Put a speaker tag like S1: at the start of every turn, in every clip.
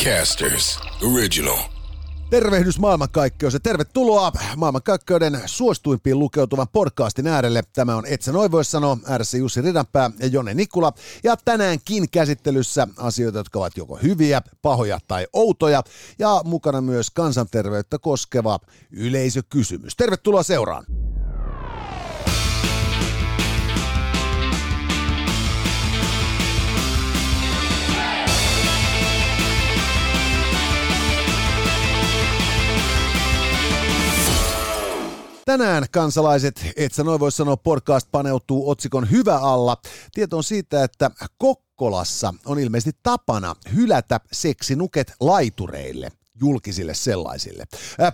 S1: Podcasters Original.
S2: Tervehdys maailmankaikkeus ja tervetuloa maailmankaikkeuden suosituimpiin lukeutuvan podcastin äärelle. Tämä on Etsä Noi voi sanoa, ääressä Jussi Ridanpää ja Jone Nikula. Ja tänäänkin käsittelyssä asioita, jotka ovat joko hyviä, pahoja tai outoja. Ja mukana myös kansanterveyttä koskeva yleisökysymys. Tervetuloa seuraan. Tänään kansalaiset, et sä noin voi sanoa, podcast paneutuu otsikon Hyvä alla. Tietoon siitä, että Kokkolassa on ilmeisesti tapana hylätä seksinuket laitureille julkisille sellaisille.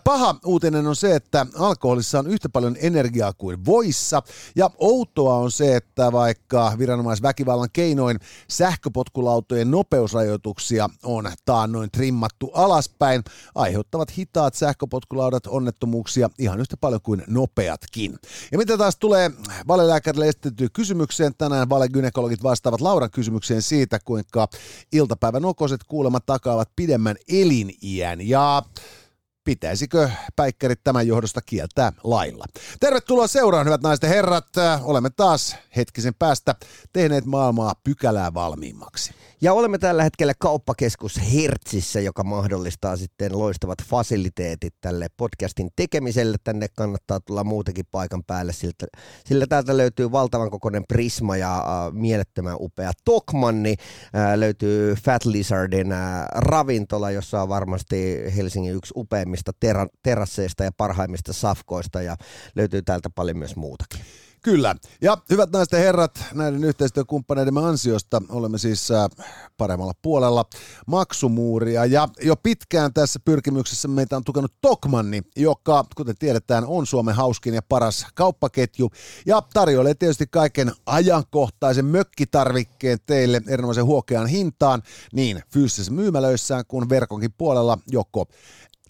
S2: Paha uutinen on se, että alkoholissa on yhtä paljon energiaa kuin voissa, ja outoa on se, että vaikka viranomaisväkivallan keinoin sähköpotkulautojen nopeusrajoituksia on taannoin trimmattu alaspäin, aiheuttavat hitaat sähköpotkulaudat onnettomuuksia ihan yhtä paljon kuin nopeatkin. Ja mitä taas tulee valelääkärille esitettyyn kysymykseen, tänään valegynekologit vastaavat Lauran kysymykseen siitä, kuinka iltapäivän okoset kuulemma takaavat pidemmän eliniän pitäen. Ja pitäisikö päikkärit tämän johdosta kieltää lailla. Tervetuloa seuraan, hyvät naiset ja herrat. Olemme taas hetkisen päästä tehneet maailmaa pykälää valmiimmaksi.
S3: Ja olemme tällä hetkellä kauppakeskus Hertsissä, joka mahdollistaa sitten loistavat fasiliteetit tälle podcastin tekemiselle. Tänne kannattaa tulla muutenkin paikan päälle, sillä, täältä löytyy valtavan kokoinen Prisma ja äh, mielettömän upea Tokmanni. Äh, löytyy Fat Lizardin äh, ravintola, jossa on varmasti Helsingin yksi upeimmista ter- terasseista ja parhaimmista safkoista ja löytyy täältä paljon myös muutakin.
S2: Kyllä. Ja hyvät naiset ja herrat, näiden yhteistyökumppaneidemme ansiosta olemme siis äh, paremmalla puolella maksumuuria. Ja jo pitkään tässä pyrkimyksessä meitä on tukenut Tokmanni, joka, kuten tiedetään, on Suomen hauskin ja paras kauppaketju. Ja tarjoilee tietysti kaiken ajankohtaisen mökkitarvikkeen teille erinomaisen huokean hintaan, niin fyysisissä myymälöissään kuin verkonkin puolella joko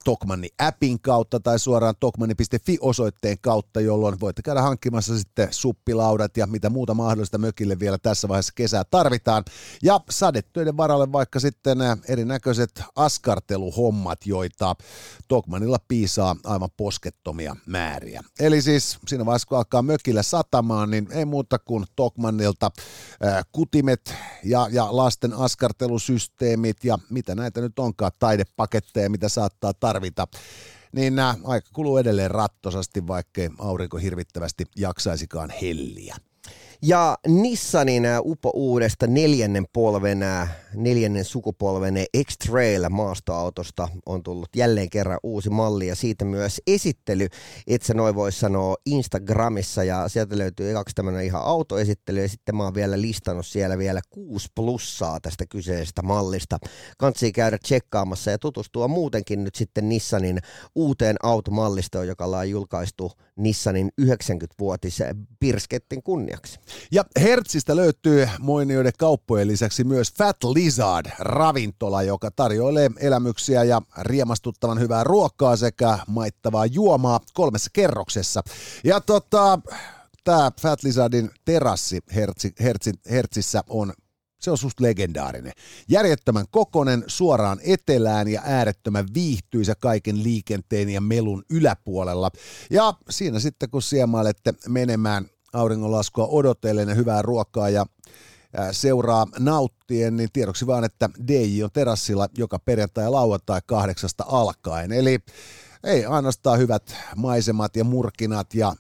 S2: Tokmanni appin kautta tai suoraan tokmanni.fi-osoitteen kautta, jolloin voitte käydä hankkimassa sitten suppilaudat ja mitä muuta mahdollista mökille vielä tässä vaiheessa kesää tarvitaan. Ja sadetöiden varalle vaikka sitten erinäköiset askarteluhommat, joita Tokmanilla piisaa aivan poskettomia määriä. Eli siis siinä vaiheessa, kun alkaa mökillä satamaan, niin ei muuta kuin Tokmanilta kutimet ja, ja lasten askartelusysteemit ja mitä näitä nyt onkaan, taidepaketteja, mitä saattaa tarvita tarvita, niin nämä aika kuluu edelleen rattosasti, vaikkei aurinko hirvittävästi jaksaisikaan helliä.
S3: Ja Nissanin upo uudesta neljännen polven, neljännen sukupolven X-Trail maastoautosta on tullut jälleen kerran uusi malli ja siitä myös esittely, että noin voi sanoa Instagramissa ja sieltä löytyy kaksi tämmöinen ihan autoesittely ja sitten mä oon vielä listannut siellä vielä kuusi plussaa tästä kyseisestä mallista. Kansi käydä tsekkaamassa ja tutustua muutenkin nyt sitten Nissanin uuteen automallistoon, joka ollaan julkaistu Nissanin 90-vuotis Pirskettin kunniaksi.
S2: Ja Hertzistä löytyy Moinioiden kauppojen lisäksi myös Fat Lizard ravintola, joka tarjoilee elämyksiä ja riemastuttavan hyvää ruokaa sekä maittavaa juomaa kolmessa kerroksessa. Ja tota, tämä Fat Lizardin terassi Hertsi, Hertsi, Hertsissä on se on susta legendaarinen. Järjettömän kokonen suoraan etelään ja äärettömän viihtyisä kaiken liikenteen ja melun yläpuolella. Ja siinä sitten kun siemailette menemään auringonlaskua odotellen ja hyvää ruokaa ja seuraa nauttien, niin tiedoksi vaan, että DJ on terassilla joka perjantai ja lauantai kahdeksasta alkaen. Eli ei ainoastaan hyvät maisemat ja murkinat ja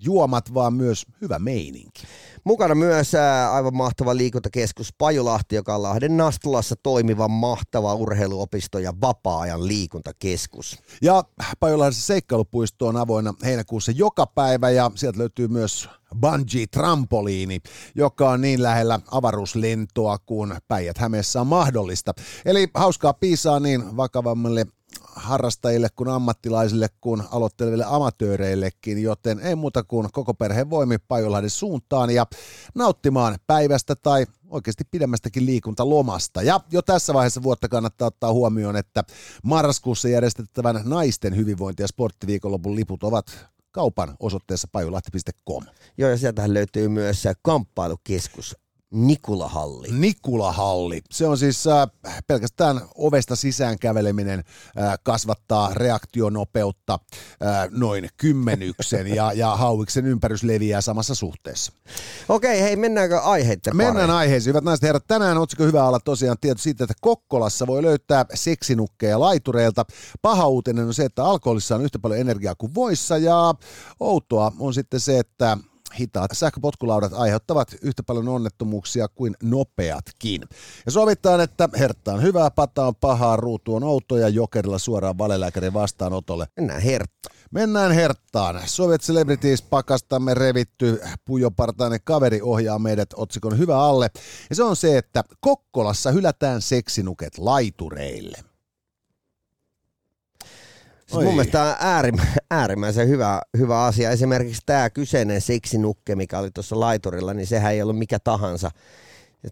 S2: juomat, vaan myös hyvä meininki.
S3: Mukana myös ää, aivan mahtava liikuntakeskus Pajulahti, joka on Lahden Nastulassa toimiva mahtava urheiluopisto ja vapaa-ajan liikuntakeskus.
S2: Ja Pajulahden seikkailupuisto on avoinna heinäkuussa joka päivä ja sieltä löytyy myös bungee-trampoliini, joka on niin lähellä avaruuslentoa kuin päijät hämeessä on mahdollista. Eli hauskaa piisaa niin vakavammille harrastajille kuin ammattilaisille kuin aloitteleville amatööreillekin, joten ei muuta kuin koko perheen voimi Pajolahden suuntaan ja nauttimaan päivästä tai oikeasti pidemmästäkin liikuntalomasta. Ja jo tässä vaiheessa vuotta kannattaa ottaa huomioon, että marraskuussa järjestettävän naisten hyvinvointi- ja sporttiviikonlopun liput ovat kaupan osoitteessa pajulahti.com.
S3: Joo, ja sieltähän löytyy myös kamppailukeskus Nikulahalli.
S2: Nikulahalli. Se on siis äh, pelkästään ovesta sisään käveleminen äh, kasvattaa reaktionopeutta äh, noin kymmenyksen ja, ja hauiksen ympärys leviää samassa suhteessa.
S3: Okei, hei, mennäänkö aiheiden
S2: Mennään
S3: pariin?
S2: aiheisiin. Hyvät naiset herrat, tänään otsikko hyvä olla tosiaan tieto siitä, että Kokkolassa voi löytää seksinukkeja laitureilta. Paha uutinen on se, että alkoholissa on yhtä paljon energiaa kuin voissa ja outoa on sitten se, että hitaat sähköpotkulaudat aiheuttavat yhtä paljon onnettomuuksia kuin nopeatkin. Ja sovitaan, että hertta on hyvää, pata on pahaa, ruutu on outo ja jokerilla suoraan valelääkärin vastaanotolle.
S3: Mennään hertta.
S2: Mennään herttaan. Soviet Celebrities pakastamme revitty pujopartainen kaveri ohjaa meidät otsikon hyvä alle. Ja se on se, että Kokkolassa hylätään seksinuket laitureille.
S3: Siis
S2: Oi.
S3: mun mielestä tämä on äärimmä, äärimmäisen hyvä, hyvä asia. Esimerkiksi tämä kyseinen seksinukke, mikä oli tuossa laiturilla, niin sehän ei ollut mikä tahansa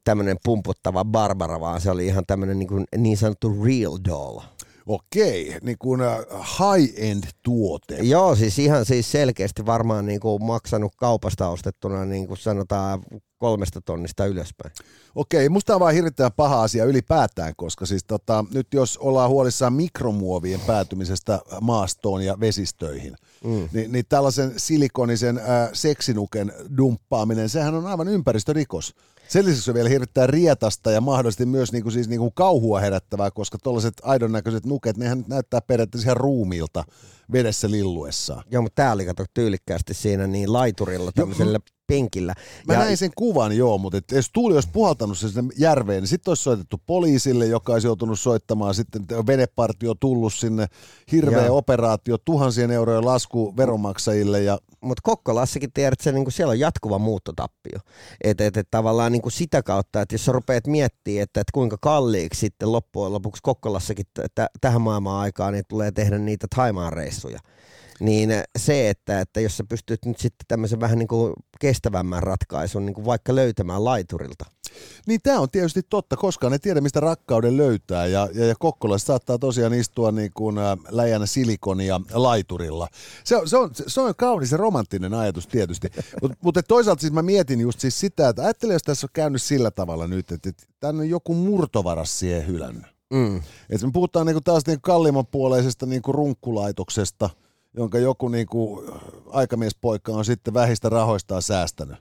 S3: tämmöinen pumputtava Barbara, vaan se oli ihan tämmöinen niin, kuin niin sanottu real doll.
S2: Okei, niin kuin äh, high-end tuote.
S3: Joo, siis ihan siis selkeästi varmaan niin kuin maksanut kaupasta ostettuna niin kuin sanotaan kolmesta tonnista ylöspäin.
S2: Okei, musta on vaan hirvittävän paha asia ylipäätään, koska siis tota, nyt jos ollaan huolissaan mikromuovien päätymisestä maastoon ja vesistöihin, mm. niin, niin tällaisen silikonisen äh, seksinuken dumppaaminen, sehän on aivan ympäristörikos. Sen lisäksi on vielä hirvittävän rietasta ja mahdollisesti myös niinku, siis niinku kauhua herättävää, koska tuollaiset aidon näköiset nuket, nehän nyt näyttää periaatteessa ihan ruumiilta vedessä lilluessaan.
S3: Joo, mutta tämä oli kato tyylikkäästi siinä niin laiturilla tämmöisellä penkillä.
S2: Mä ja näin sen kuvan joo, mutta et jos tuuli olisi puhaltanut sen sinne järveen, niin sitten olisi soitettu poliisille, joka olisi joutunut soittamaan sitten venepartio tullut sinne, hirveä
S3: Joo.
S2: operaatio, tuhansien eurojen lasku veronmaksajille ja
S3: mutta Kokkolassakin tiedät, että se, niin siellä on jatkuva muuttotappio. Että et, et, tavallaan niin kuin sitä kautta, että jos sä rupeat miettimään, että, että kuinka kalliiksi sitten loppujen lopuksi Kokkolassakin t- t- tähän maailman aikaan niin tulee tehdä niitä Taimaan reissuja. Niin se, että, että jos sä pystyt nyt sitten tämmöisen vähän niin kuin kestävämmän ratkaisun niin kuin vaikka löytämään laiturilta.
S2: Niin tämä on tietysti totta, koskaan ei tiedä mistä rakkauden löytää ja, ja, ja Kokkolassa saattaa tosiaan istua niin kuin ä, läjänä silikonia laiturilla. Se on, se on, se on kaunis ja romanttinen ajatus tietysti, mutta mut toisaalta siis mä mietin just siis sitä, että ajattelen jos tässä on käynyt sillä tavalla nyt, että, että tänne on joku murtovaras siihen hylännyt.
S3: Mm.
S2: Et me puhutaan niinku taas niinku kalliimmanpuoleisesta niinku runkkulaitoksesta, jonka joku niinku aikamiespoika on sitten vähistä rahoistaan säästänyt.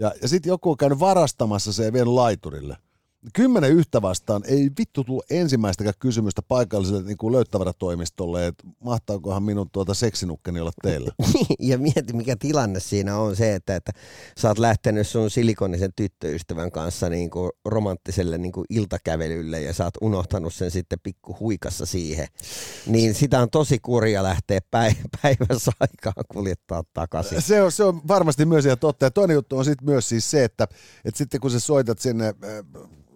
S2: Ja, ja sitten joku on käynyt varastamassa se ja vienyt laiturille. Kymmenen yhtä vastaan ei vittu tullut ensimmäistäkään kysymystä paikalliselle niin kuin löyttäväratoimistolle, että mahtaakohan minun tuota seksinukkeni olla teillä.
S3: ja mieti, mikä tilanne siinä on se, että, että sä oot lähtenyt sun silikonisen tyttöystävän kanssa niin kuin romanttiselle niin kuin iltakävelylle ja sä oot unohtanut sen sitten pikku huikassa siihen. Niin sitä on tosi kurja lähteä päiv- päivässä aikaan kuljettaa takaisin.
S2: Se on, se on varmasti myös ihan totta. Ja toinen juttu on sitten myös siis se, että, että sitten kun sä soitat sinne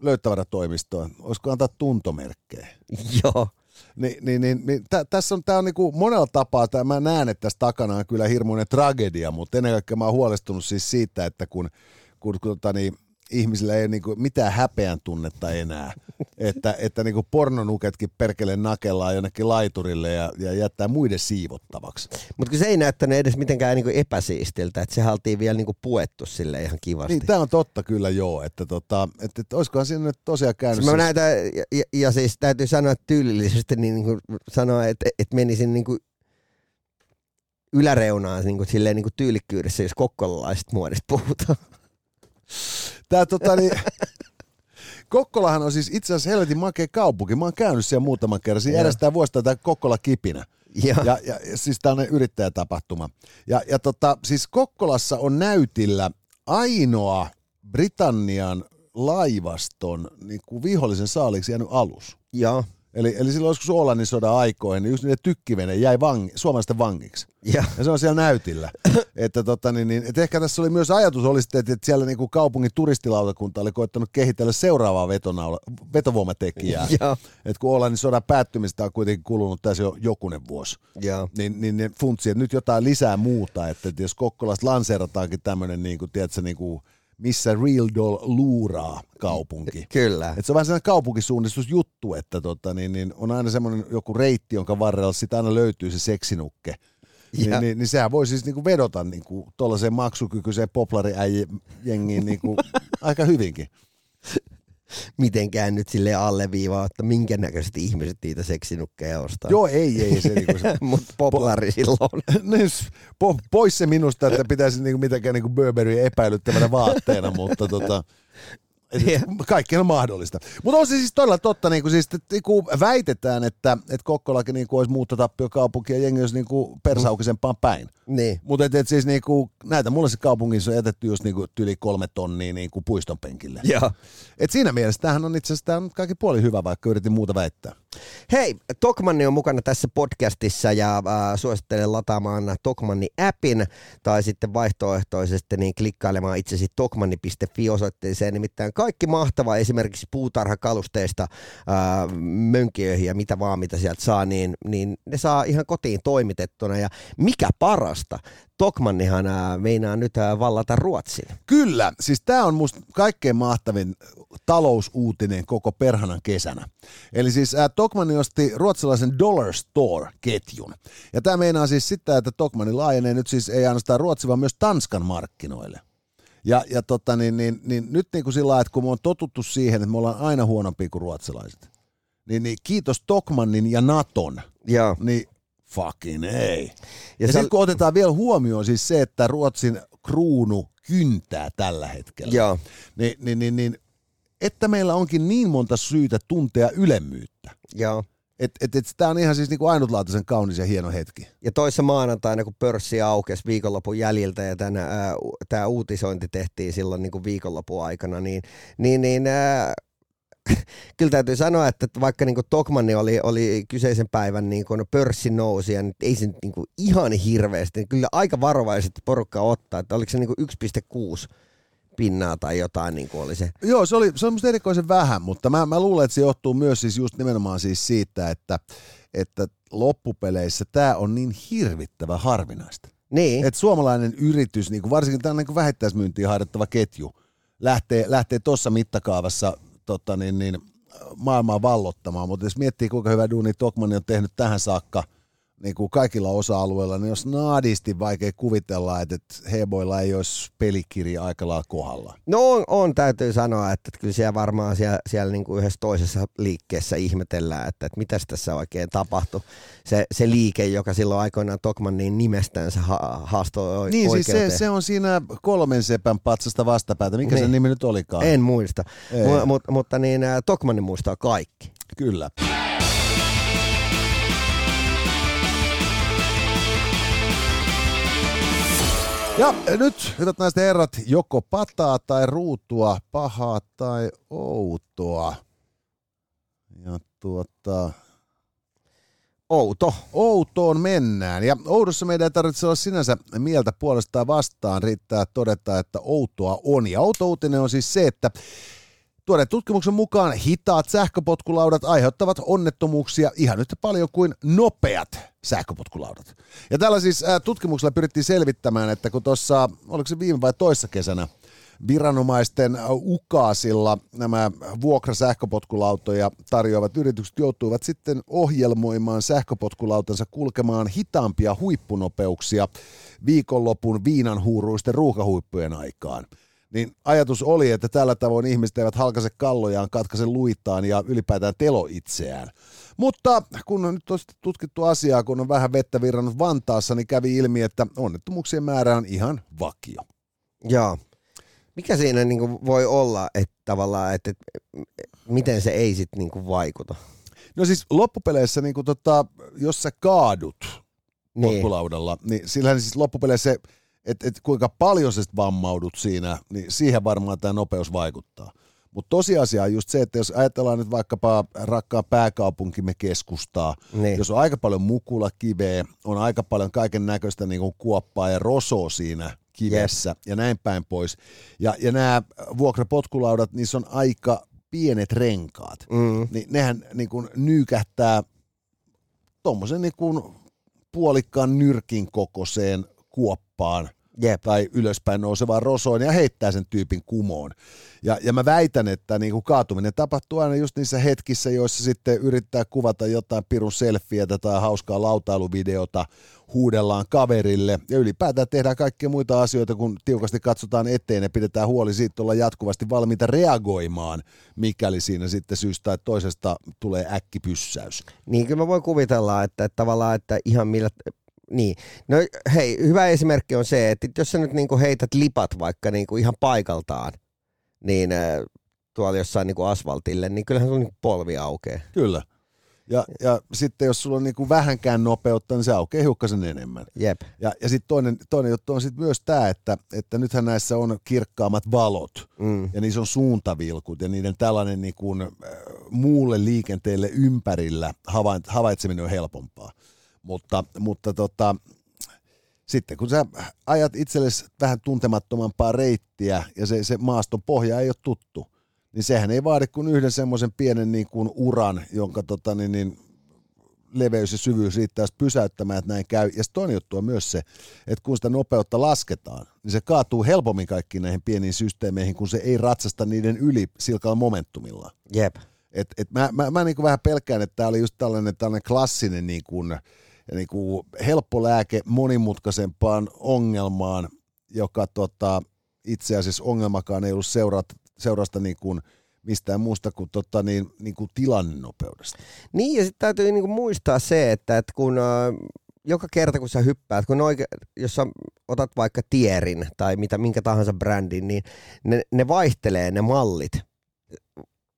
S2: äh, löyttäväratoimistoon, olisiko antaa tuntomerkkejä?
S3: Joo.
S2: Niin, niin, niin, niin tä, tässä on, tää on niinku monella tapaa, tää, mä näen, että tässä takana on kyllä hirmuinen tragedia, mutta ennen kaikkea mä oon huolestunut siis siitä, että kun, kun, kun tota, niin, ihmisillä ei ole niinku mitään häpeän tunnetta enää, että, että niinku pornonuketkin perkele nakellaan jonnekin laiturille ja, ja jättää muiden siivottavaksi.
S3: Mutta kun se ei näyttänyt edes mitenkään niin kuin epäsiistiltä, että se oltiin vielä niin kuin puettu sille ihan kivasti.
S2: Niin, tämä on totta kyllä joo, että, tota, että, että olisikohan siinä nyt tosiaan käynyt.
S3: Mä
S2: siis-
S3: näytän, ja, ja, siis täytyy sanoa tyylillisesti, niin, niin kuin sanoa, että, että menisin niin kuin yläreunaan niin kuin, silleen niin kuin tyylikkyydessä, jos kokkolalaisesta muodista puhutaan.
S2: Tää, tota, niin, Kokkolahan on siis itse asiassa helvetin makea kaupunki. Mä oon käynyt siellä muutaman kerran. Siinä
S3: Joo.
S2: järjestetään vuosittain tämä Kokkola-kipinä.
S3: Ja,
S2: Ja, ja, ja siis tällainen yrittäjätapahtuma. Ja, ja tota, siis Kokkolassa on näytillä ainoa Britannian laivaston niin kuin vihollisen saaliksi jäänyt alus.
S3: ja,
S2: Eli, eli silloin joskus Oolannin sodan aikoihin, niin just niiden tykkivene jäi vangi, suomalaisten vangiksi.
S3: ja,
S2: Ja se on siellä näytillä. että, tota, niin, niin, että ehkä tässä oli myös ajatus, oli sitten, että, että siellä niin kuin kaupungin turistilautakunta oli koittanut kehitellä seuraavaa vetonaula, vetovoimatekijää.
S3: ja,
S2: että kun Oolannin sodan päättymistä on kuitenkin kulunut tässä jo jokunen vuosi,
S3: ja.
S2: niin, niin ne funtsi, että nyt jotain lisää muuta, että, että jos Kokkolasta lanseerataankin tämmöinen, niin kuin, tiedätkö, niin kuin, missä Real Doll luuraa kaupunki.
S3: Kyllä.
S2: Et se on vähän sellainen kaupunkisuunnistusjuttu, että tota, niin, niin on aina semmoinen joku reitti, jonka varrella sitä aina löytyy se seksinukke. niin, niin, niin sehän voi siis niinku vedota niinku tuollaiseen maksukykyiseen poplariäijengiin niinku aika hyvinkin.
S3: Mitenkään nyt sille alleviivaa, että minkä näköiset ihmiset niitä seksinukkeja ostaa.
S2: Joo, ei, ei. Se, niinku se,
S3: Mutta populari po- silloin.
S2: niin, po, pois se minusta, että pitäisi niinku mitenkään niinku Burberry epäilyttävänä vaatteena, mutta tota, kaikki on mahdollista. Mutta on se siis todella totta, niin kuin, siis, että, niin kuin väitetään, että, että Kokkolakin niin kuin olisi muuttotappiokaupunki ja jengi olisi niin kuin persaukisempaan päin.
S3: Niin.
S2: Mutta et, et siis niin kuin, näitä mulle se kaupungissa on jätetty just niin kuin, yli kolme tonnia niin kuin puiston penkille.
S3: Joo.
S2: Et siinä mielessä tämähän on itse asiassa kaikki puoli hyvä, vaikka yritin muuta väittää.
S3: Hei, Tokmanni on mukana tässä podcastissa ja äh, suosittelen lataamaan Tokmanni-appin tai sitten vaihtoehtoisesti niin klikkailemaan itsesi tokmanni.fi osoitteeseen. Nimittäin kaikki mahtava esimerkiksi puutarhakalusteista äh, mönkiöihin ja mitä vaan mitä sieltä saa, niin, niin ne saa ihan kotiin toimitettuna. Ja mikä parasta, Tokmannihan äh, meinaa nyt äh, vallata Ruotsin.
S2: Kyllä, siis tämä on musta kaikkein mahtavin talousuutinen koko perhanan kesänä. Eli siis äh, Tokmanni osti ruotsalaisen Dollar Store-ketjun. Ja tämä meinaa siis sitä, että Tokmanni laajenee nyt siis ei ainoastaan Ruotsi, vaan myös Tanskan markkinoille. Ja, ja tota, niin, niin, niin, nyt niin kuin sillä että kun me on totuttu siihen, että me ollaan aina huonompi kuin ruotsalaiset, niin, niin kiitos Tokmannin ja Naton,
S3: Joo.
S2: niin fucking ei. Ja,
S3: Ja sä-
S2: sitten kun otetaan vielä huomioon siis se, että Ruotsin kruunu kyntää tällä hetkellä,
S3: Joo.
S2: niin, niin, niin, niin että meillä onkin niin monta syytä tuntea ylemmyyttä.
S3: Joo.
S2: Että et, et, tämä on ihan siis niinku ainutlaatuisen kaunis ja hieno hetki.
S3: Ja toissa maanantaina, kun pörssi aukesi viikonlopun jäljiltä ja tämä uutisointi tehtiin silloin niin kuin viikonlopun aikana, niin, niin, niin ää, kyllä täytyy sanoa, että vaikka niin Tokmanni oli, oli kyseisen päivän niin kuin pörssi nousi, ja nyt ei se niin kuin ihan hirveästi, niin kyllä aika varovaisesti porukka ottaa, että oliko se niin kuin 1,6 pinnaa tai jotain niin kuin oli se.
S2: Joo, se oli, se oli musta erikoisen vähän, mutta mä, mä luulen, että se johtuu myös siis just nimenomaan siis siitä, että, että loppupeleissä tämä on niin hirvittävä harvinaista.
S3: Niin,
S2: Että suomalainen yritys, niin kuin varsinkin tämä niin vähittäismyyntiin harjoittava ketju, lähtee, lähtee tuossa mittakaavassa tota, niin, niin, maailmaa vallottamaan. Mutta jos miettii, kuinka hyvä duuni Tokmanni on tehnyt tähän saakka niin kuin kaikilla osa-alueilla, niin jos naadisti vaikea kuvitella, että, että Heboilla ei olisi pelikirja aika lailla kohdalla.
S3: No on, on, täytyy sanoa, että kyllä siellä varmaan siellä, siellä niin kuin yhdessä toisessa liikkeessä ihmetellään, että, että mitäs tässä oikein tapahtui. Se, se liike, joka silloin aikoinaan Tokmannin nimestänsä ha- haastoi
S2: Niin, siis
S3: oikeuteen.
S2: se, se on siinä kolmen sepän patsasta vastapäätä. Mikä
S3: Niin.
S2: sen nimi nyt olikaan?
S3: En muista. Mu- mut, mutta niin, ä, Tokmanni muistaa kaikki.
S2: Kyllä. Ja nyt, hyvät naiset ja herrat, joko pataa tai ruutua, pahaa tai outoa. Ja tuota,
S3: Outo.
S2: outoon mennään. Ja oudossa meidän ei tarvitse olla sinänsä mieltä puolestaan vastaan. Riittää todeta, että outoa on. Ja outo on siis se, että Tuoreen tutkimuksen mukaan hitaat sähköpotkulaudat aiheuttavat onnettomuuksia ihan yhtä paljon kuin nopeat sähköpotkulaudat. Ja tällä siis ää, tutkimuksella pyrittiin selvittämään, että kun tuossa, oliko se viime vai toissa kesänä, viranomaisten ä, ukaasilla nämä vuokrasähköpotkulautoja tarjoavat yritykset joutuivat sitten ohjelmoimaan sähköpotkulautansa kulkemaan hitaampia huippunopeuksia viikonlopun viinanhuuruisten ruuhkahuippujen aikaan niin ajatus oli, että tällä tavoin ihmiset eivät halkaise kallojaan, katkaise luitaan ja ylipäätään telo itseään. Mutta kun on nyt tutkittu asiaa, kun on vähän vettä virrannut Vantaassa, niin kävi ilmi, että onnettomuuksien määrä on ihan vakio.
S3: Joo. Mikä siinä niin kuin voi olla, että tavallaan, että, että miten se ei sitten niin kuin vaikuta?
S2: No siis loppupeleissä, niin kun tota, jos sä kaadut
S3: Niin.
S2: potkulaudalla, niin sillähän siis loppupeleissä se, että et kuinka paljon sä vammaudut siinä, niin siihen varmaan tämä nopeus vaikuttaa. Mutta tosiasia on just se, että jos ajatellaan nyt vaikkapa rakkaan pääkaupunkimme keskustaa,
S3: Niin.
S2: jos on aika paljon mukula kiveä, on aika paljon kaiken näköistä niin kuoppaa ja rosoa siinä kivessä ja näin päin pois. Ja, ja nämä vuokrapotkulaudat, niissä on aika pienet renkaat.
S3: Mm.
S2: Niin nehän niin kuin nyykähtää tuommoisen niin kuin puolikkaan nyrkin kokoiseen kuoppaan
S3: Jep.
S2: tai ylöspäin nousevaan rosoon ja heittää sen tyypin kumoon. Ja, ja mä väitän, että niin kuin kaatuminen tapahtuu aina just niissä hetkissä, joissa sitten yrittää kuvata jotain pirun selfietä tai hauskaa lautailuvideota, huudellaan kaverille ja ylipäätään tehdään kaikkia muita asioita, kun tiukasti katsotaan eteen ja pidetään huoli siitä olla jatkuvasti valmiita reagoimaan, mikäli siinä sitten syystä tai toisesta tulee äkkipyssäys.
S3: Niin kyllä mä voin kuvitella, että, että tavallaan, että ihan millä, niin. No hei, hyvä esimerkki on se, että jos sä nyt niinku heität lipat vaikka niinku ihan paikaltaan, niin äh, tuolla jossain niinku asfaltille, niin kyllähän sun niinku polvi aukeaa.
S2: Kyllä. Ja, ja sitten jos sulla on niin kuin vähänkään nopeutta, niin se aukeaa hiukkasen enemmän.
S3: Jep.
S2: Ja, ja sitten toinen, toinen juttu on sitten myös tämä, että, että nythän näissä on kirkkaammat valot
S3: Mm.
S2: ja niissä on suuntavilkut ja niiden tällainen niin kuin, äh, muulle liikenteelle ympärillä havait, havaitseminen on helpompaa. Mutta, mutta tota, sitten kun sä ajat itsellesi vähän tuntemattomampaa reittiä ja se, se maaston pohja ei ole tuttu, niin sehän ei vaadi kuin yhden semmoisen pienen niin kuin uran, jonka tota, niin, niin, leveys ja syvyys riittää pysäyttämään, että näin käy. Ja toinen juttu on myös se, että kun sitä nopeutta lasketaan, niin se kaatuu helpommin kaikkiin näihin pieniin systeemeihin, kun se ei ratsasta niiden yli silkalla momentumilla.
S3: Jep.
S2: Et, et mä mä, mä niin kuin vähän pelkään, että tämä oli just tällainen, tällainen klassinen niin kuin, niin kuin helppo lääke monimutkaisempaan ongelmaan, joka tota, itse asiassa ongelmakaan ei ollut seurata, seurasta niin kuin mistään muusta kuin, tota, niin, niin kuin tilannenopeudesta.
S3: Niin, ja sitten täytyy niinku muistaa se, että, että kun äh, joka kerta kun sä hyppäät, kun oike, jos sä otat vaikka tierin tai mitä, minkä tahansa brändin, niin ne, ne vaihtelee ne mallit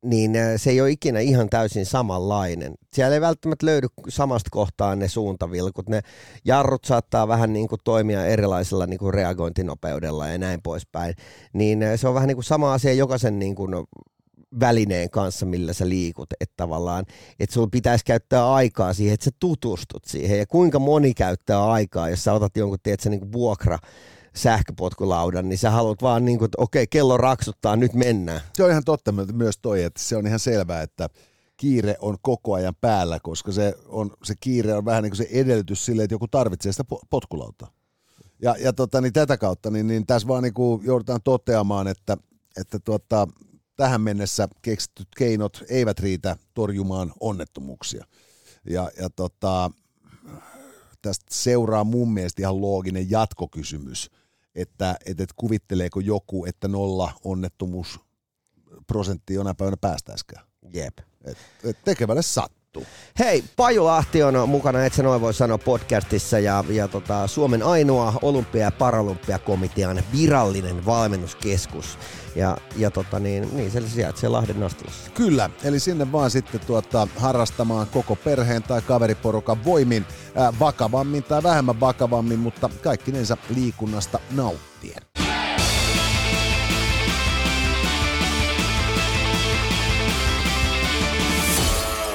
S3: niin äh, se ei ole ikinä ihan täysin samanlainen. Siellä ei välttämättä löydy samasta kohtaa ne suuntavilkut. Ne jarrut saattaa vähän niin kuin toimia erilaisella niin kuin reagointinopeudella ja näin poispäin. Niin äh, se on vähän niin kuin sama asia jokaisen niin kuin välineen kanssa, millä sä liikut, että tavallaan, että sulla pitäisi käyttää aikaa siihen, että sä tutustut siihen, ja kuinka moni käyttää aikaa, jos sä otat jonkun, tiedätkö, niin kuin vuokra, sähköpotkulaudan, niin sä haluat vaan niin kuin, että okei, kello raksuttaa, nyt mennään.
S2: Se on ihan totta myös toi, että se on ihan selvää, että kiire on koko ajan päällä, koska se, on, se kiire on vähän niin kuin se edellytys sille, että joku tarvitsee sitä potkulautaa. Ja, ja tota, niin tätä kautta niin, niin tässä vaan niin kuin joudutaan toteamaan, että, että tuota, tähän mennessä keksityt keinot eivät riitä torjumaan onnettomuuksia. Ja, ja tota, tästä seuraa mun mielestä ihan looginen jatkokysymys, että et, et kuvitteleeko joku, että nolla onnettomuus prosentti jonain päivänä päästäisikään.
S3: Jep.
S2: Et, et tekevälle sattuu.
S3: Hei, Paju Lahti on mukana, et sä noin voi sanoa podcastissa ja, ja tota, Suomen ainoa olympia- ja paralympiakomitean virallinen valmennuskeskus. Ja, ja tota, niin, niin, se sijaitsee Lahden Nastilassa.
S2: Kyllä, eli sinne vaan sitten tuota, harrastamaan koko perheen tai kaveriporukan voimin, ää, vakavammin tai vähemmän vakavammin, mutta kaikkinensa liikunnasta nauttien.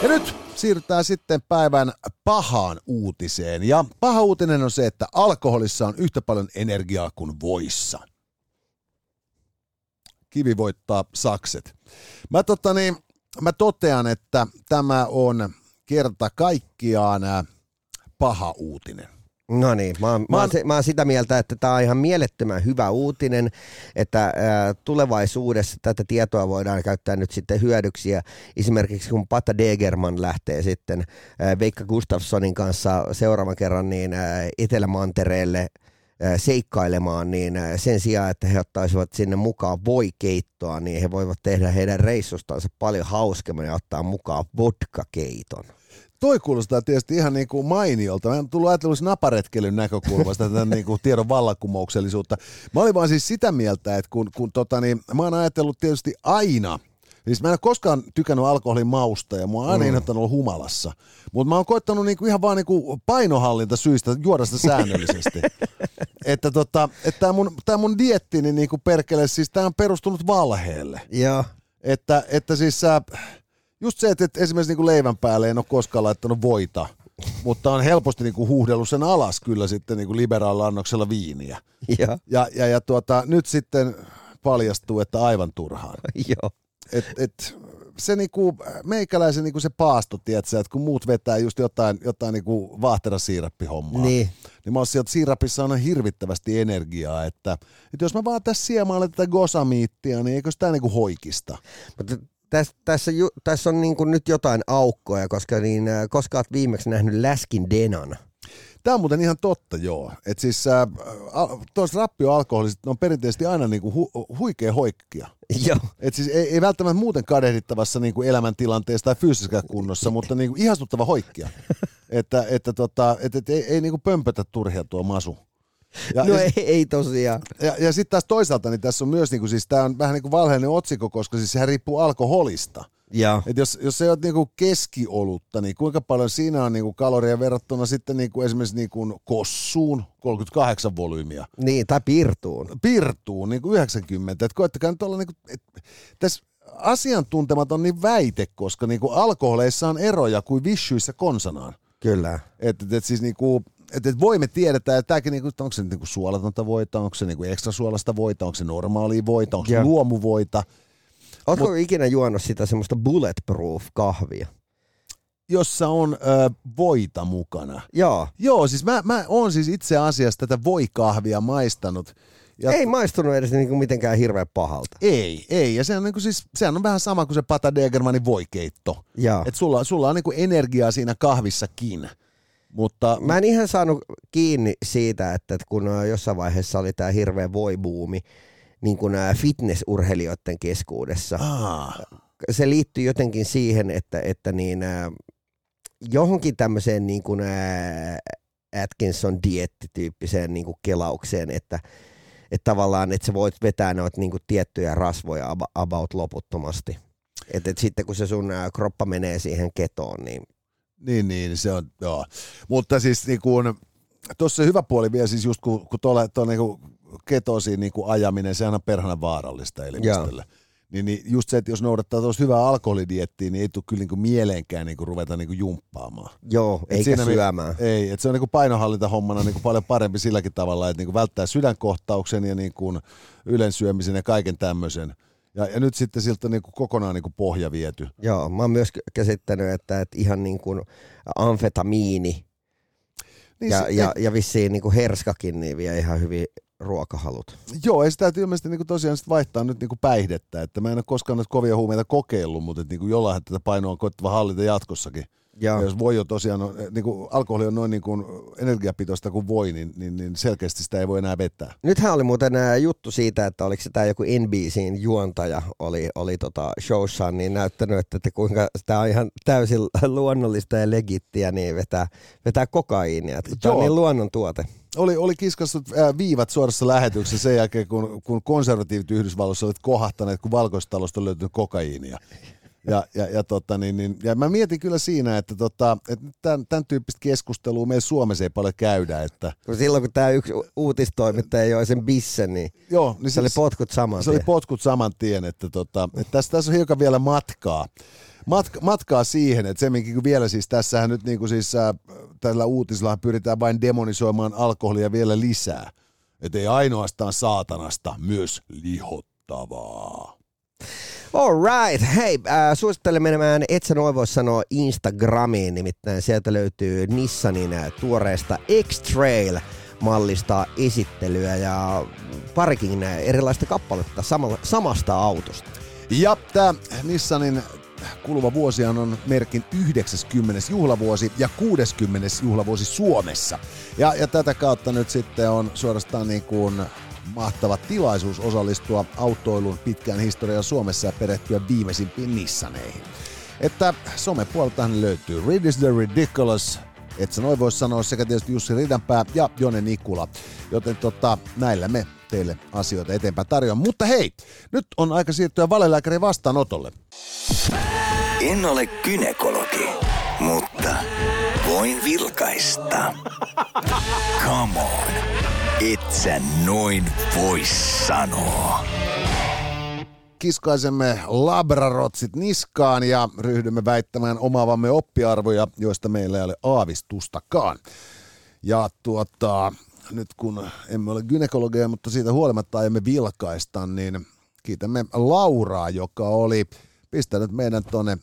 S2: Ja nyt siirrytään sitten päivän pahaan uutiseen. Ja paha uutinen on se, että alkoholissa on yhtä paljon energiaa kuin voissa. Kivi voittaa sakset. Mä, tota niin, mä totean, että tämä on kerta kaikkiaan ää, paha uutinen.
S3: No niin, mä oon, mä, oon, mä oon sitä mieltä, että tämä on ihan mielettömän hyvä uutinen, että ää, tulevaisuudessa tätä tietoa voidaan käyttää nyt sitten hyödyksiä. Esimerkiksi kun Patta Degerman lähtee sitten ää, Veikka Gustafssonin kanssa seuraavan kerran niin ää, Etelämantereelle ää, seikkailemaan, niin ää, sen sijaan, että he ottaisivat sinne mukaan voikeittoa, niin he voivat tehdä heidän reissustansa paljon hauskemmin ja ottaa mukaan vodkakeiton.
S2: Toi kuulostaa tietysti ihan niin kuin mainiolta. Mä en tullut ajatellut naparetkelyn näkökulmasta tätä niin kuin tiedon vallankumouksellisuutta. Mä olin vaan siis sitä mieltä, että kun, kun tota, niin, mä oon ajatellut tietysti aina, Siis mä en ole koskaan tykännyt alkoholin mausta ja mua on aina mm. inhottanut olla humalassa. Mutta mä oon koettanut niinku ihan vaan niinku painohallinta syistä juoda sitä säännöllisesti. että tota, että tämä mun, tää mun diettini niinku perkele, siis tää on perustunut valheelle.
S3: Joo.
S2: Että, että siis sä, just se, että, että esimerkiksi niinku leivän päälle en ole koskaan laittanut voita, mutta on helposti niinku huuhdellut sen alas kyllä sitten niinku liberaalilla annoksella viiniä.
S3: Joo.
S2: Ja, ja, ja tuota, nyt sitten paljastuu, että aivan turhaan.
S3: Joo.
S2: Et, et, se niinku, meikäläisen niinku se paasto, tiedätkö, että kun muut vetää just jotain, jotain niinku vaahterasiirappihommaa,
S3: Niin.
S2: niin mä oon sieltä siirapissa on hirvittävästi energiaa, että, että jos mä vaan tässä siemailen tätä gosamiittia, niin eikö sitä niinku hoikista?
S3: Mutta tässä, tässä, ju, tässä on niin kuin nyt jotain aukkoja, koska niin, äh, koska olet viimeksi nähnyt läskin denan.
S2: Tämä on muuten ihan totta, joo. Että siis äh, tuossa rappioalkoholiset on perinteisesti aina niinku hu, huikea hoikkia.
S3: Joo.
S2: Et siis ei, ei välttämättä muuten kadehdittavassa niinku elämäntilanteessa tai fyysisessä kunnossa, mutta niinku ihastuttava hoikkia. että että tota, et, et, ei, ei niinku pömpötä turhia tuo masu. Ja,
S3: No
S2: ja,
S3: ei, ei tosiaan.
S2: ja, ja sitten taas toisaalta, niin tässä on myös, niinku, siis tämä on vähän niin kuin valheellinen otsikko, koska siis sehän riippuu alkoholista.
S3: Ja.
S2: Et jos, jos se on niinku keskiolutta, niin kuinka paljon siinä on niinku kaloria verrattuna sitten niinku esimerkiksi niinku kossuun, 38 volyymiä,
S3: Niin, tai piirtuun.
S2: pirtuun niinku 90. Et koettakaa nyt olla niinku, et, tässä asiantuntematon niin väite, koska niinku alkoholeissa on eroja kuin vissyissä konsanaan.
S3: Kyllä.
S2: Että et, et siis niinku, et, et voimme tiedetään, että tämäkin niinku, onko se niinku suolatonta voita, onko se niinku ekstra suolasta voita, onko se normaalia voita, onko se luomuvoita.
S3: Oletko Mut... ikinä juonut sitä semmoista bulletproof kahvia?
S2: jossa on ö, voita mukana.
S3: Joo.
S2: Joo, siis mä, mä oon siis itse asiassa tätä voikahvia maistanut. Ja
S3: Ei maistunut edes niinku mitenkään hirveän pahalta.
S2: ei, ei. Ja se on, niinku siis, sehän on vähän sama kuin se Pata Degermanin voikeitto.
S3: Joo.
S2: Et sulla, sulla on niinku energiaa siinä kahvissakin. Mutta
S3: Mä en ihan saanut kiinni siitä, että että kun ä, jossain vaiheessa oli tämä hirveä voibuumi niin kuin ä, fitnessurheilijoiden keskuudessa.
S2: Aa,
S3: Se liittyy jotenkin siihen, että, että niin, ä, johonkin tämmöiseen niin kuin, ä, Atkinson diettityyppiseen niin kuin kelaukseen, että, että tavallaan että sä voit vetää noita niin kuin tiettyjä rasvoja ab- about loputtomasti. Et, et sitten kun se sun kroppa menee siihen ketoon, niin
S2: niin, niin, se on, joo. Mutta siis niin kuin, tuossa hyvä puoli vielä siis just kun, kun tuolla tuo niin ketosiin niin ajaminen, sehän on perhana vaarallista elimistölle. Niin, niin just se, että jos noudattaa tuossa hyvää alkoholidiettiä, niin ei tule kyllä niin kuin mieleenkään niin kuin ruveta niin kuin jumppaamaan.
S3: joo,
S2: Et
S3: eikä
S2: siinä me-
S3: syömään.
S2: Ei, että se on niin kuin painonhallintahommana niin kuin paljon parempi silläkin tavalla, että niin kuin välttää sydänkohtauksen ja niin kuin ylensyömisen ja kaiken tämmöisen. Ja, ja nyt sitten siltä niin kuin kokonaan niin kuin pohja viety.
S3: Joo, mä oon myös käsittänyt, että, että ihan niin kuin amfetamiini
S2: Niin
S3: ja,
S2: se,
S3: ja, ja vissiin niin kuin herskakin niin vie ihan hyvin ruokahalut.
S2: Joo, ei sitä täytyy ilmeisesti niin tosiaan sit vaihtaa nyt niin päihdettä. Että mä en ole koskaan näitä kovia huumeita kokeillut, mutta että niin jollain tätä painoa on koettava hallita jatkossakin.
S3: Ja,
S2: Ja jos voi jo tosiaan, on, niin kuin alkoholi on noin niin kuin energiapitoista kuin voi, niin, niin, niin selkeästi sitä ei voi enää vetää.
S3: Nythän oli muuten juttu siitä, että oliko se tämä joku NBCin juontaja oli, oli tota showssaan niin näyttänyt, että, että kuinka tämä on ihan täysin luonnollista ja legittiä niin vetää, vetää kokaiinia. Että tämä on niin luonnon tuote.
S2: Oli, oli kiskassut ää, viivat suorassa lähetyksessä sen jälkeen, kun, kun konservatiivit Yhdysvalloissa olivat kohahtaneet, kun valkoistalosta on löytynyt kokaiinia. Ja, ja, ja, tota, niin, niin, ja mä mietin kyllä siinä, että, tota, että tämän, tämän tyyppistä keskustelua meillä Suomessa ei paljon käydä. Että,
S3: Kun silloin kun tämä yksi uutistoimittaja joi sen bissen, niin
S2: joo, niin
S3: se oli potkut saman
S2: se oli potkut saman tien, että, tota, että tässä, tässä on hiukan vielä matkaa. Matka, matkaa siihen, että semminkin vielä siis tässähän nyt niin kuin siis, äh, tällä uutisella pyritään vain demonisoimaan alkoholia vielä lisää. Että ei ainoastaan saatanasta, myös lihottavaa.
S3: All right. Hei, äh, suosittelen menemään, et sä noin voi sanoa Instagramiin, nimittäin sieltä löytyy Nissanin tuoreesta X-Trail mallista esittelyä ja parikin erilaista kappaletta samalla, samasta autosta.
S2: Ja tämä Nissanin kuluva vuosi on merkin 90. juhlavuosi ja 60. juhlavuosi Suomessa. Ja, ja tätä kautta nyt sitten on suorastaan niin kuin mahtava tilaisuus osallistua autoilun pitkään historiaan Suomessa ja perehtyä viimeisimpiin Nissaneihin. Että somepuoleltahan löytyy Read is the Ridiculous, et sä noin voi sanoa, sekä tietysti Jussi Ridanpää ja Jone Nikula. Joten tota, näillä me teille asioita eteenpäin tarjoamme. Mutta hei, nyt on aika siirtyä valelääkärin vastaanotolle.
S1: En ole kynekologi, mutta voin vilkaista. Come on, et sä noin voi sanoa.
S2: Kiskaisemme labrarotsit niskaan ja ryhdymme väittämään omaavamme oppiarvoja, joista meillä ei ole aavistustakaan. Ja tuota, nyt kun emme ole gynekologeja, mutta siitä huolimatta aiomme vilkaista, niin kiitämme Lauraa, joka oli pistä nyt meidän tuonne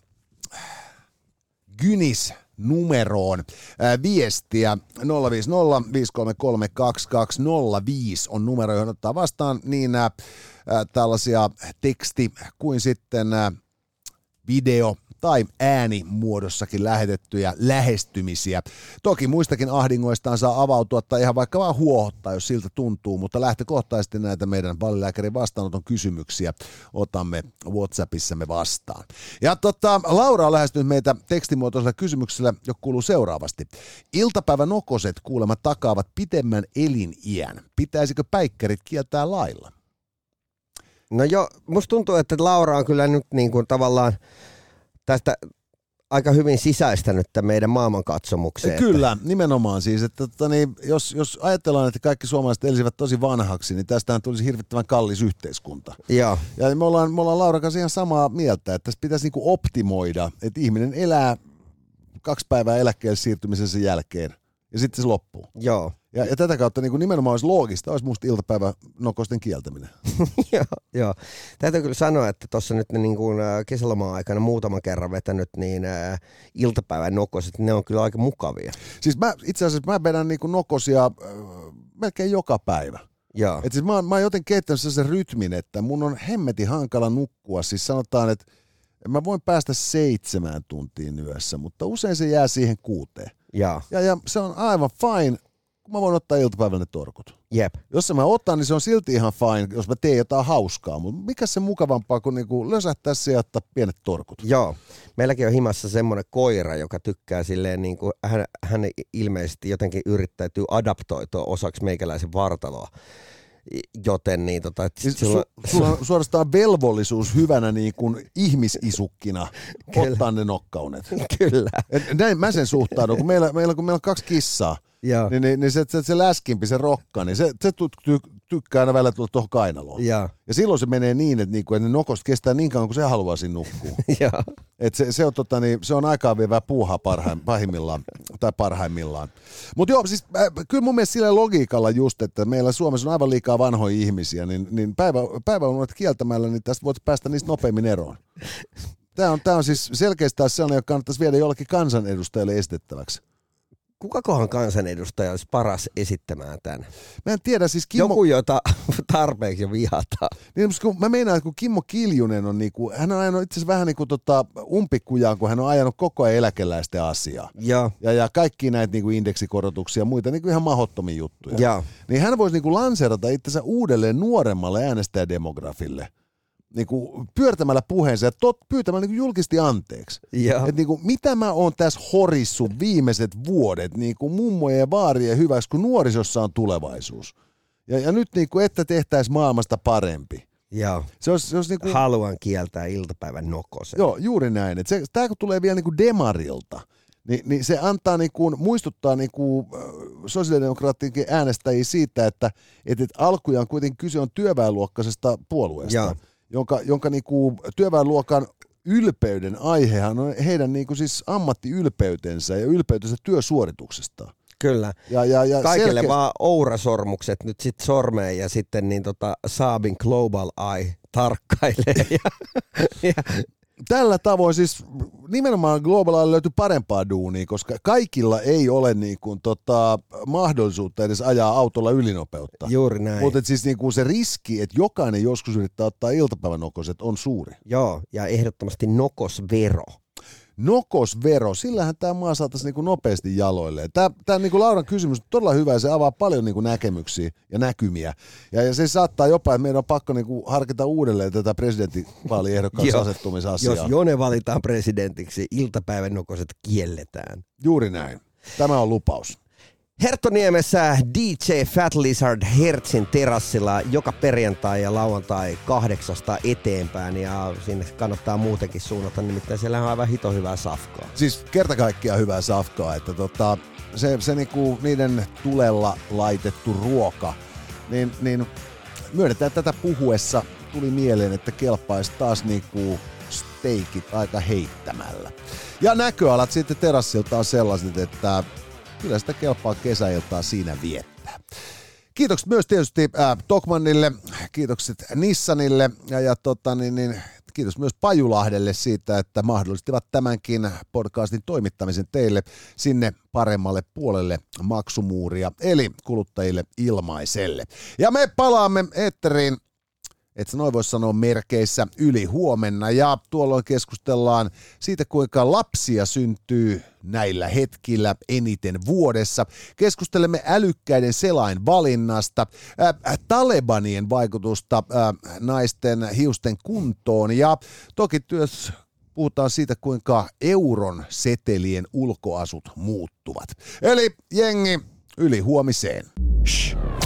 S2: Gynis numeroon. Ää, viestiä 050 533 2205 on numero, johon ottaa vastaan niin ää, tällaisia teksti kuin sitten ää, video tai äänimuodossakin lähetettyjä lähestymisiä. Toki muistakin ahdingoistaan saa avautua tai ihan vaikka vaan huohottaa, jos siltä tuntuu, mutta lähtökohtaisesti näitä meidän vallilääkärin vastaanoton kysymyksiä otamme WhatsAppissamme vastaan. Ja tota, Laura on lähestynyt meitä tekstimuotoisella kysymyksellä, joka kuuluu seuraavasti. Iltapäivän nokoset kuulemma takaavat pitemmän eliniän. Pitäisikö päikkärit kieltää lailla?
S3: No jo, musta tuntuu, että Laura on kyllä nyt niin kuin tavallaan tästä aika hyvin sisäistänyt tämän meidän maailmankatsomukseen.
S2: Kyllä, nimenomaan siis, että tota, niin, jos, jos ajatellaan, että kaikki suomalaiset elisivät tosi vanhaksi, niin tästähän tulisi hirvittävän kallis yhteiskunta.
S3: Joo.
S2: Ja me ollaan, me ollaan Laura kanssa ihan samaa mieltä, että tässä pitäisi niinku optimoida, että ihminen elää kaksi päivää eläkkeelle siirtymisen jälkeen ja sitten se loppuu.
S3: Joo.
S2: Ja, ja tätä kautta niin kuin nimenomaan olisi loogista, olisi musta iltapäivä nokosten kieltäminen.
S3: joo, joo. Täytyy kyllä sanoa, että tuossa nyt niin kuin kesäloman aikana muutaman kerran vetänyt niin äh, iltapäivän nokoset, ne on kyllä aika mukavia.
S2: Siis mä, itse asiassa mä vedän niin kuin nokosia äh, melkein joka päivä.
S3: Joo.
S2: Et siis mä, oon, mä oon joten kehittänyt sen rytmin, että mun on hemmeti hankala nukkua. Siis sanotaan, että mä voin päästä seitsemään tuntiin yössä, mutta usein se jää siihen kuuteen.
S3: Ja.
S2: Ja, ja se on aivan fine, kun mä voin ottaa iltapäivällä ne torkut.
S3: Jep.
S2: Jos mä otan, niin se on silti ihan fine, jos mä teen jotain hauskaa. Mutta mikä se mukavampaa kuin niinku lösähtää se ja ottaa pienet torkut?
S3: Joo. Meilläkin on himassa semmoinen koira, joka tykkää silleen, niin kuin, hän, hän ilmeisesti jotenkin yrittäytyy adaptoitua osaksi meikäläisen vartaloa. Joten niin tota,
S2: Siis
S3: sulla,
S2: su, sulla on suorastaan velvollisuus hyvänä niin kuin ihmisisukkina
S3: Kyllä.
S2: ottaa ne nokkaunet.
S3: kyllä.
S2: Et näin mä sen suhtaudun, kun meillä, meillä, kun meillä on kaksi kissaa,
S3: Joo.
S2: niin, niin, niin se, se, se läskimpi, se rokka, niin se, se ty, ty, tykkää aina välillä tulla tuohon kainaloon.
S3: Joo.
S2: Ja silloin se menee niin, että, niinku, että ne nokosta kestää niin kauan, kuin se haluaa siinä nukkua.
S3: Joo.
S2: Et se, se, on, tota, niin, se on aikaa vievää puuhaa parhaim, pahimmillaan, tai parhaimmillaan. Mutta joo, siis äh, kyllä mun mielestä sillä logiikalla just, että meillä Suomessa on aivan liikaa vanhoja ihmisiä, niin, niin päivä, päiväunet kieltämällä, niin tästä voit päästä niistä nopeammin eroon. Tämä on, tämä on siis selkeästi sellainen, joka kannattaisi viedä jollekin kansanedustajalle estettäväksi.
S3: Kukakohan kansanedustaja olisi paras esittämään tämän?
S2: Mä en tiedä, siis Kimmo...
S3: Joku, jota tarpeeksi jo vihataan.
S2: Niin, kun mä meinaan, että kun Kimmo Kiljunen on, niinku, hän on ajanut itse asiassa vähän niin kuin tota umpikujaan, kun hän on ajanut koko ajan eläkeläisten asiaa.
S3: Joo.
S2: Ja, ja kaikki näitä niinku indeksikorotuksia ja muita niinku ihan mahdottomia juttuja.
S3: Joo.
S2: Niin hän voisi niinku lanserata itsensä uudelleen nuoremmalle äänestäjädemografille. Niinku pyörtämällä puheensa ja tot, pyytämällä niinku julkisesti anteeksi.
S3: Joo.
S2: Et niinku, mitä mä oon tässä horissu viimeiset vuodet niinku mummojen ja vaarien hyväksi, kun nuorisossa on tulevaisuus. Ja, ja nyt niinku, että tehtäisiin maailmasta parempi.
S3: Joo.
S2: Se olisi, se olisi niinku,
S3: Haluan kieltää iltapäivän nokosen.
S2: Joo, juuri näin. Et se, tämä kun tulee vielä niinku demarilta, niin, niin se antaa niinku, muistuttaa niinku, äh, sosiaalidemokraattienkin äänestäjiä siitä, että et, et alkujaan kuitenkin kyse on työväenluokkaisesta puolueesta,
S3: Joo.
S2: Jonka, jonka niinku, työväenluokan ylpeyden aihehan on heidän niinku, siis ammattiylpeytensä ja ylpeytensä työsuorituksesta.
S3: Kyllä.
S2: Ja, ja, ja
S3: Kaikille
S2: selkeä-
S3: vaan ourasormukset nyt sit sormeen ja sitten niin tota Saabin Global Eye tarkkailee. Ja, ja,
S2: tällä tavoin siis nimenomaan Globalilla löytyy parempaa duunia, koska kaikilla ei ole niin kuin, tota, mahdollisuutta edes ajaa autolla ylinopeutta.
S3: juuri näin.
S2: Mutta siis niin kuin se riski, että jokainen joskus yrittää ottaa iltapäivänokoset, on suuri.
S3: Joo, ja ehdottomasti nokosvero.
S2: Nokosvero, sillähän tämä maa saataisiin niin nopeasti jaloilleen. Tämä, tämä niin kuin Lauran kysymys on todella hyvä ja se avaa paljon niin kuin näkemyksiä ja näkymiä. Ja, ja se saattaa jopa, että meidän on pakko niin kuin harkita uudelleen tätä presidentinvaaliehdokkaan
S3: Joo.
S2: asettumisasiaa.
S3: Jos Jone valitaan presidentiksi, iltapäivän nokoset kielletään.
S2: Juuri näin. Tämä on lupaus.
S3: Herttoniemessä DJ Fat Lizard Hertzin terassilla joka perjantai ja lauantai kahdeksasta eteenpäin ja sinne kannattaa muutenkin suunnata, nimittäin siellä on aivan hito hyvää safkaa.
S2: Siis kerta kaikkiaan hyvää safkaa, että tota, se, se niinku niiden tulella laitettu ruoka, niin, niin myönnetään tätä puhuessa tuli mieleen, että kelpaisi taas niinku steikit aika heittämällä. Ja näköalat sitten terassilta on sellaiset, että kyllä sitä kelpaa kesäiltaa siinä viettää. Kiitokset myös tietysti äh, Tokmannille, kiitokset Nissanille ja, ja tota, niin, niin, kiitos myös Pajulahdelle siitä, että mahdollistivat tämänkin podcastin toimittamisen teille sinne paremmalle puolelle maksumuuria, eli kuluttajille ilmaiselle. Ja me palaamme Etteriin et sä noin voi sanoa merkeissä yli huomenna. Ja tuolloin keskustellaan siitä, kuinka lapsia syntyy näillä hetkillä eniten vuodessa. Keskustelemme älykkäiden selain valinnasta, äh, Talebanien vaikutusta äh, naisten hiusten kuntoon ja toki myös puhutaan siitä, kuinka euron setelien ulkoasut muuttuvat. Eli jengi, yli huomiseen. Shh.